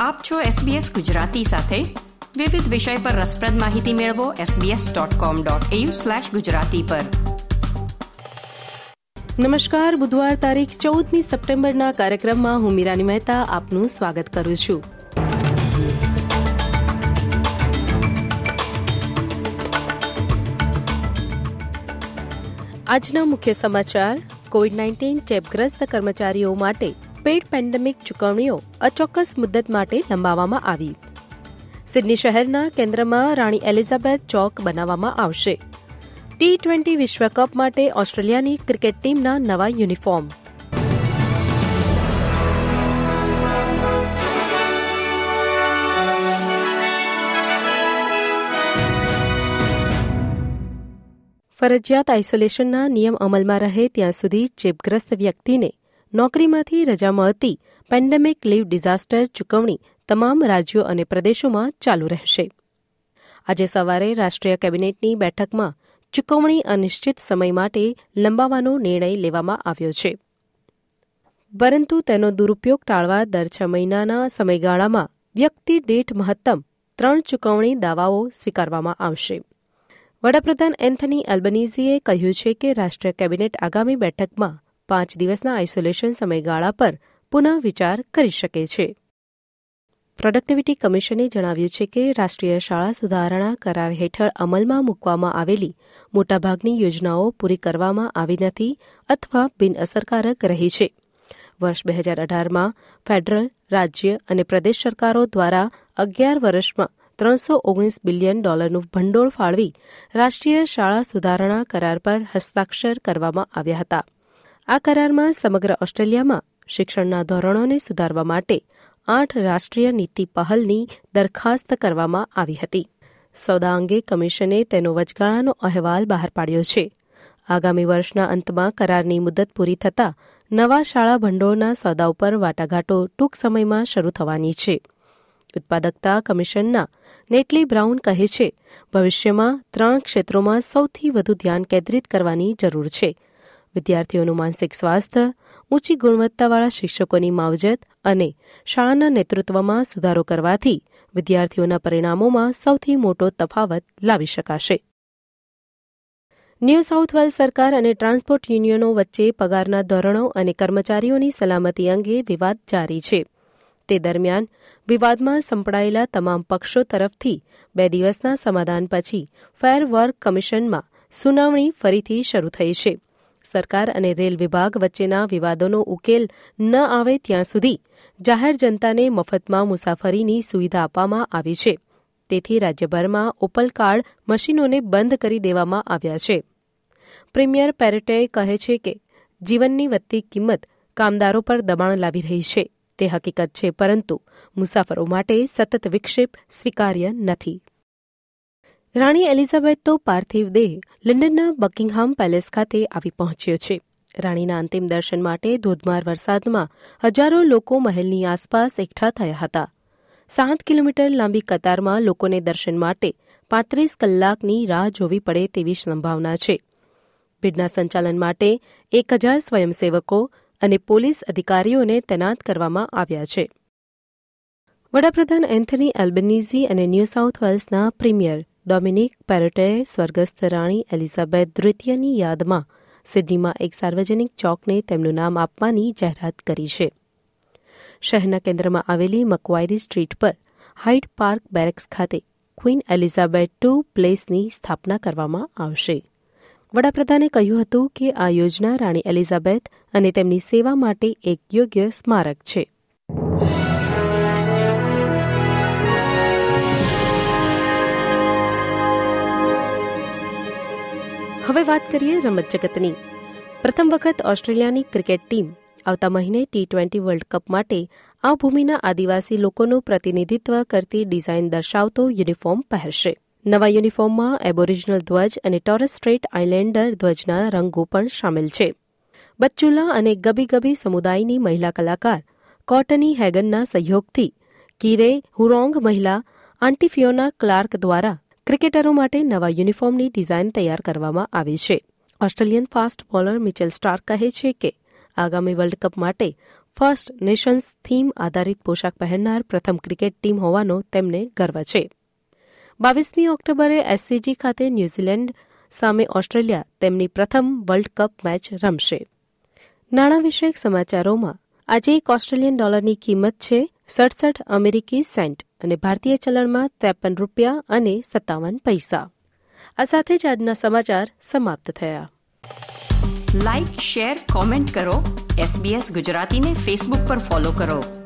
આપ છો SBS ગુજરાતી સાથે. વિવિધ વિષય પર રસપ્રદ માહિતી મેળવો sbs.com.au/gujarati પર. નમસ્કાર, બુધવાર તારીખ ચૌદમી સપ્ટેમ્બરના કાર્યક્રમમાં હું મીરાની મહેતા આપનું સ્વાગત કરું છું. આજના મુખ્ય સમાચાર કોવિડ નાઇન્ટીન ચેપગ્રસ્ત કર્મચારીઓ માટે પેડ પેન્ડેમિક ચૂકવણીઓ અચોક્કસ મુદ્દત માટે લંબાવવામાં આવી. સિડની શહેરના કેન્દ્રમાં રાણી એલિઝાબેથ ચોક બનાવવામાં આવશે. ટી ટ્વેન્ટી વિશ્વકપ માટે ઓસ્ટ્રેલિયાની ક્રિકેટ ટીમના નવા યુનિફોર્મ. ફરજિયાત આઇસોલેશનના નિયમ અમલમાં રહે ત્યાં સુધી ચેપગ્રસ્ત વ્યક્તિને નોકરીમાંથી રજા મળતી પેન્ડેમિક લીવ ડિઝાસ્ટર ચૂકવણી તમામ રાજ્યો અને પ્રદેશોમાં ચાલુ રહેશે. આજે સવારે રાષ્ટ્રીય કેબિનેટની બેઠકમાં ચૂકવણી અનિશ્ચિત સમય માટે લંબાવવાનો નિર્ણય લેવામાં આવ્યો છે. પરંતુ તેનો દુરુપયોગ ટાળવા દર છ મહિનાના સમયગાળામાં વ્યક્તિ દીઠ મહત્તમ ત્રણ ચૂકવણી દાવાઓ સ્વીકારવામાં આવશે. વડાપ્રધાન એન્થની એલ્બનીઝીએ કહ્યું છે કે રાષ્ટ્રીય કેબિનેટ આગામી બેઠકમાં પાંચ દિવસના આઇસોલેશન સમયગાળા પર પુનઃ વિચાર કરી શકે છે. પ્રોડક્ટિવિટી કમિશને જણાવ્યું છે કે રાષ્ટ્રીય શાળા સુધારણા કરાર હેઠળ અમલમાં મૂકવામાં આવેલી મોટાભાગની યોજનાઓ પૂરી કરવામાં આવી નથી અથવા બિનઅસરકારક રહી છે. વર્ષ બે હજાર અઢારમાં ફેડરલ, રાજ્ય અને પ્રદેશ સરકારો દ્વારા અગિયાર વર્ષમાં ત્રણસો ઓગણીસ બિલિયન ડોલરનું ભંડોળ ફાળવી રાષ્ટ્રીય શાળા સુધારણા કરાર પર હસ્તાક્ષર કરવામાં આવ્યા હતા. આ કરારમાં સમગ્ર ઓસ્ટ્રેલિયામાં શિક્ષણના ધોરણોને સુધારવા માટે આઠ રાષ્ટ્રીય નીતિ પહેલની દરખાસ્ત કરવામાં આવી હતી. સોદા અંગે કમિશને તેનો વચગાળાનો અહેવાલ બહાર પાડ્યો છે. આગામી વર્ષના અંતમાં કરારની મુદત પૂરી થતાં નવા શાળા ભંડોળના સોદા ઉપર વાટાઘાટો ટૂંક સમયમાં શરૂ થવાની છે. ઉત્પાદકતા કમિશનના નેટલી બ્રાઉન કહે છે, ભવિષ્યમાં ત્રણ ક્ષેત્રોમાં સૌથી વધુ ધ્યાન કેન્દ્રિત કરવાની જરૂર છે. વિદ્યાર્થીઓનું માનસિક સ્વાસ્થ્ય, ઊંચી ગુણવત્તાવાળા શિક્ષકોની માવજત અને શાળાના નેતૃત્વમાં સુધારો કરવાથી વિદ્યાર્થીઓના પરિણામોમાં સૌથી મોટો તફાવત લાવી શકાશે. ન્યૂ સાઉથ વેલ્સ સરકાર અને ટ્રાન્સપોર્ટ યુનિયનો વચ્ચે પગારના ધોરણો અને કર્મચારીઓની સલામતી અંગે વિવાદ જારી છે. તે દરમિયાન વિવાદમાં સંપડાયેલા તમામ પક્ષો તરફથી બે દિવસના સમાધાન પછી ફેર વર્ક કમિશનમાં સુનાવણી ફરીથી શરૂ થઈ છે. સરકાર અને રેલ વિભાગ વચ્ચેના વિવાદોનો ઉકેલ ન આવે ત્યાં સુધી જાહેર જનતાને મફતમાં મુસાફરીની સુવિધા આપવામાં આવી છે. તેથી રાજ્યભરમાં ઓપલ કાર્ડ મશીનોને બંધ કરી દેવામાં આવ્યા છે. પ્રીમિયર પેરેટે કહે છે કે જીવનની વધતી કિંમત કામદારો પર દબાણ લાવી રહી છે. તે હકીકત છે, પરંતુ મુસાફરો માટે સતત વિક્ષેપ સ્વીકાર્ય નથી. રાણી એલિઝાબેથનો પાર્થિવ દેહ લંડનના બકિંગહામ પેલેસ ખાતે આવી પહોંચ્યો છે. રાણીના અંતિમ દર્શન માટે ધોધમાર વરસાદમાં હજારો લોકો મહેલની આસપાસ એકઠા થયા હતા. સાત કિલોમીટર લાંબી કતારમાં લોકોને દર્શન માટે પાંત્રીસ કલાકની રાહ જોવી પડે તેવી સંભાવના છે. ભીડના સંચાલન માટે એક હજાર સ્વયંસેવકો અને પોલીસ અધિકારીઓને તૈનાત કરવામાં આવ્યા છે. વડાપ્રધાન એન્થની એલ્બનીઝી અને ન્યૂ સાઉથ વેલ્સના પ્રીમિયર ડોમિનિક પેરેટોએ સ્વર્ગસ્થ રાણી એલિઝાબેથ દ્વિતીયની યાદમાં સિડનીમાં એક સાર્વજનિક ચોકને તેમનું નામ આપવાની જાહેરાત કરી છે. શહેરના કેન્દ્રમાં આવેલી મકવાયરી સ્ટ્રીટ પર હાઇડ પાર્ક બેરેક્સ ખાતે ક્વીન એલિઝાબેથ ટુ પ્લેસની સ્થાપના કરવામાં આવશે. વડાપ્રધાને કહ્યું હતું કે આ યોજના રાણી એલિઝાબેથ અને તેમની સેવા માટે એક યોગ્ય સ્મારક છે. હવે વાત કરીએ રમત જગતની. પ્રથમ વખત ઓસ્ટ્રેલિયાની ક્રિકેટ ટીમ આવતા મહિને ટી ટ્વેન્ટી વર્લ્ડ કપ માટે આ ભૂમિના આદિવાસી લોકોનું પ્રતિનિધિત્વ કરતી ડિઝાઇન દર્શાવતો યુનિફોર્મ પહેરશે. નવા યુનિફોર્મમાં એબોરિજિનલ ધ્વજ અને ટોરસ સ્ટ્રેટ આઇલેન્ડર ધ્વજના રંગો પણ સામેલ છે. બચ્ચુલા અને ગબી ગબી સમુદાયની મહિલા કલાકાર કોટની હેગનના સહયોગથી કીરે હુરોંગ મહિલા આન્ટીફિયોના ક્લાર્ક દ્વારા ક્રિકેટરો માટે નવા યુનિફોર્મની ડિઝાઇન તૈયાર કરવામાં આવી છે. Australian fast bowler Mitchell Starc કહે છે કે, આગામી વર્લ્ડ કપ માટે ફર્સ્ટ નેશન્સ થીમ આધારિત પોશાક પહેરનાર પ્રથમ ક્રિકેટ ટીમ હોવાનો તેમને ગર્વ છે. બાવીસમી ઓક્ટોબરે એસસીજી ખાતે ન્યૂઝીલેન્ડ સામે ઓસ્ટ્રેલિયા તેમની પ્રથમ વર્લ્ડ કપ મેચ રમશે. નાણાં વિષયક સમાચારોમાં, આજે એક ઓસ્ટ્રેલિયન ડોલરની કિંમત છે સડસઠ અમેરિકી સેન્ટ અને ભારતીય ચલણમાં ત્રેપન રૂપિયા અને સત્તાવન પૈસા. આ સાથે જ આજના સમાચાર સમાપ્ત થયા. લાઇક શેર કોમેન્ટ કરો. એસબીએસ ગુજરાતીને ફેસબુક પર ફોલો કરો.